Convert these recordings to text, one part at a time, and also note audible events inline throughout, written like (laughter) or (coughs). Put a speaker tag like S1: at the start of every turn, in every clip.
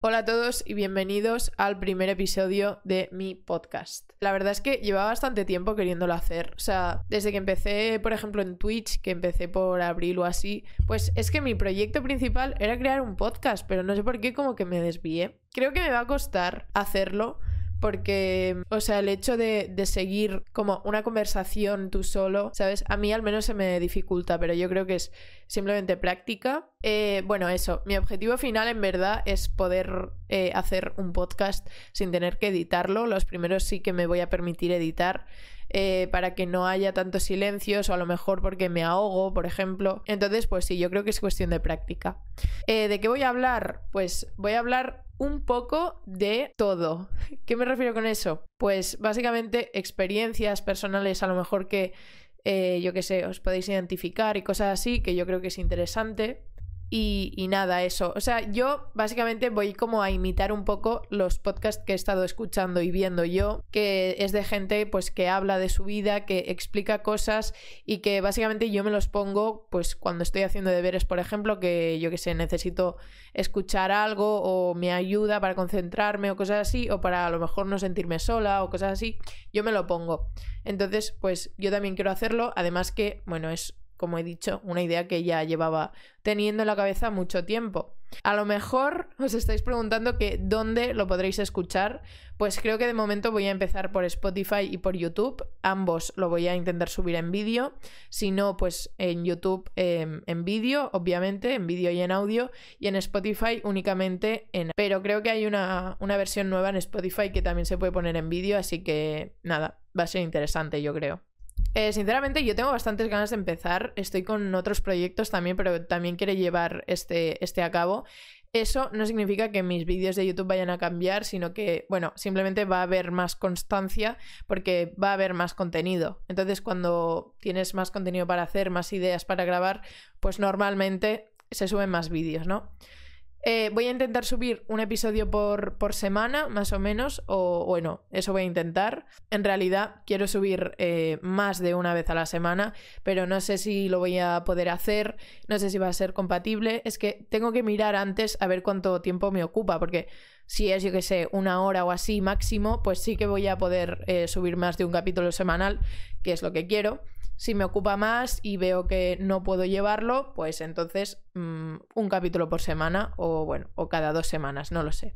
S1: Hola a todos y bienvenidos al primer episodio de mi podcast. La verdad es que llevaba bastante tiempo queriéndolo hacer. O sea, desde que empecé, por ejemplo, en Twitch, que empecé por abril o así, pues es que mi proyecto principal era crear un podcast, pero no sé por qué como que me desvié. Creo que me va a costar hacerlo porque, o sea, el hecho de, seguir como una conversación tú solo, ¿sabes? A mí al menos se me dificulta, pero yo creo que es simplemente práctica. Eh, bueno, eso, mi objetivo final en verdad es poder eh, hacer un podcast sin tener que editarlo. Los primeros sí que me voy a permitir editar. Eh, para que no haya tantos silencios o a lo mejor porque me ahogo, por ejemplo. Entonces, pues sí, yo creo que es cuestión de práctica. ¿De qué voy a hablar? Pues voy a hablar un poco de todo. (laughs) ¿Qué me refiero con eso? Pues básicamente experiencias personales a lo mejor que eh, yo qué sé, os podéis identificar y cosas así, que yo creo que es interesante. Y, nada, eso. O sea, yo básicamente voy como a imitar un poco los podcasts que he estado escuchando y viendo yo, que es de gente pues que habla de su vida, que explica cosas y que básicamente yo me los pongo pues cuando estoy haciendo deberes, por ejemplo, que yo que sé, necesito escuchar algo o me ayuda para concentrarme o cosas así, o para a lo mejor no sentirme sola o cosas así, yo me lo pongo. Entonces, pues yo también quiero hacerlo, además que, bueno, es como he dicho, una idea que ya llevaba teniendo en la cabeza mucho tiempo. A lo mejor os estáis preguntando que dónde lo podréis escuchar. Pues creo que de momento voy a empezar por Spotify y por YouTube. Ambos lo voy a intentar subir en vídeo. Si no, pues en YouTube em, en vídeo, obviamente, en vídeo y en audio. Y en Spotify únicamente en... Pero creo que hay una, una versión nueva en Spotify que también se puede poner en vídeo. Así que nada, va a ser interesante, yo creo. Eh, sinceramente, yo tengo bastantes ganas de empezar. Estoy con otros proyectos también, pero también quiero llevar este, este a cabo. Eso no significa que mis vídeos de YouTube vayan a cambiar, sino que, bueno, simplemente va a haber más constancia porque va a haber más contenido. Entonces, cuando tienes más contenido para hacer, más ideas para grabar, pues normalmente se suben más vídeos, ¿no? Eh, voy a intentar subir un episodio por, por, semana, más o menos, o bueno, eso voy a intentar. En realidad quiero subir eh, más de una vez a la semana, pero no sé si lo voy a poder hacer, no sé si va a ser compatible. Es que tengo que mirar antes a ver cuánto tiempo me ocupa, porque si es, yo que sé, una hora o así máximo, pues sí que voy a poder eh, subir más de un capítulo semanal, que es lo que quiero. Si me ocupa más y veo que no puedo llevarlo, pues entonces mm, un capítulo por semana o bueno, o cada dos semanas, no lo sé.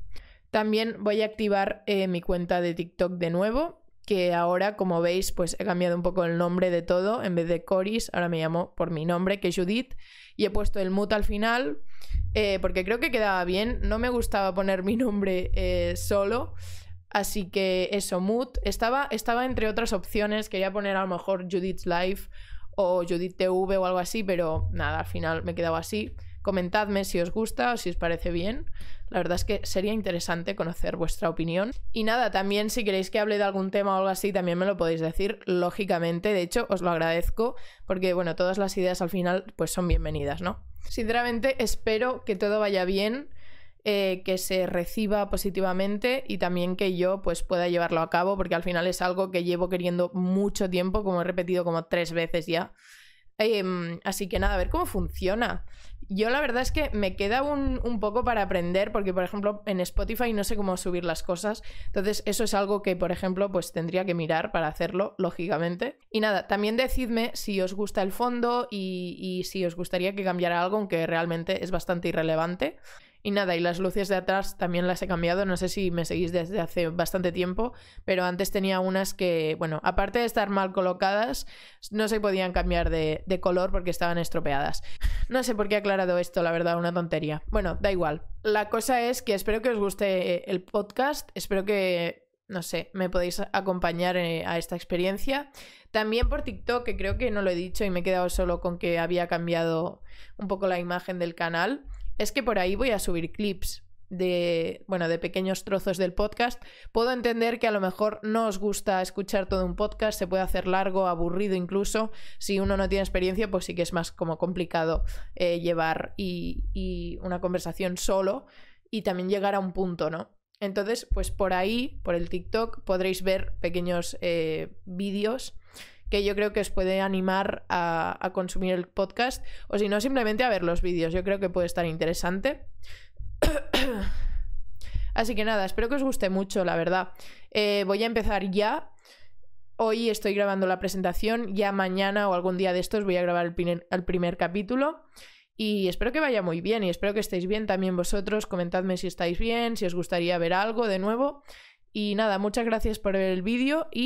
S1: También voy a activar eh, mi cuenta de TikTok de nuevo, que ahora, como veis, pues he cambiado un poco el nombre de todo. En vez de Coris, ahora me llamo por mi nombre, que es Judith, y he puesto el mut al final, eh, porque creo que quedaba bien. No me gustaba poner mi nombre eh, solo. Así que eso, Mood. Estaba, estaba entre otras opciones. Quería poner a lo mejor Judith's Life o Judith TV o algo así, pero nada, al final me he quedado así. Comentadme si os gusta o si os parece bien. La verdad es que sería interesante conocer vuestra opinión. Y nada, también si queréis que hable de algún tema o algo así, también me lo podéis decir, lógicamente. De hecho, os lo agradezco porque, bueno, todas las ideas al final pues son bienvenidas, ¿no? Sinceramente, espero que todo vaya bien eh, que se reciba positivamente y también que yo pues pueda llevarlo a cabo porque al final es algo que llevo queriendo mucho tiempo, como he repetido como tres veces ya. Em, así que nada, a ver cómo funciona. Yo la verdad es que me queda un, un, poco para aprender porque, por ejemplo, en Spotify no sé cómo subir las cosas. Entonces, eso es algo que, por ejemplo, pues tendría que mirar para hacerlo, lógicamente. Y nada, también decidme si os gusta el fondo y, y si os gustaría que cambiara algo, aunque realmente es bastante irrelevante. Y nada, y las luces de atrás también las he cambiado. No sé si me seguís desde hace bastante tiempo, pero antes tenía unas que, bueno, aparte de estar mal colocadas, no se podían cambiar de, color porque estaban estropeadas. No sé por qué he aclarado esto, la verdad, una tontería. Bueno, da igual. La cosa es que espero que os guste el podcast, espero que, no sé, me podéis acompañar eh, a esta experiencia. También por TikTok, que creo que no lo he dicho y me he quedado solo con que había cambiado un poco la imagen del canal es que por ahí voy a subir clips de, bueno, de pequeños trozos del podcast. Puedo entender que a lo mejor no os gusta escuchar todo un podcast, se puede hacer largo, aburrido incluso. Si uno no tiene experiencia, pues sí que es más como complicado eh, llevar y, una conversación solo y también llegar a un punto, ¿no? Entonces, pues por ahí, por el TikTok, podréis ver pequeños eh, vídeos que yo creo que os puede animar a, consumir el podcast o si no simplemente a ver los vídeos. Yo creo que puede estar interesante. (coughs) Así que nada, espero que os guste mucho, la verdad. Eh, voy a empezar ya. Hoy estoy grabando la presentación, ya mañana o algún día de estos voy a grabar el primer, el primer capítulo. Y espero que vaya muy bien y espero que estéis bien también vosotros. Comentadme si estáis bien, si os gustaría ver algo de nuevo. Y nada, muchas gracias por ver el vídeo y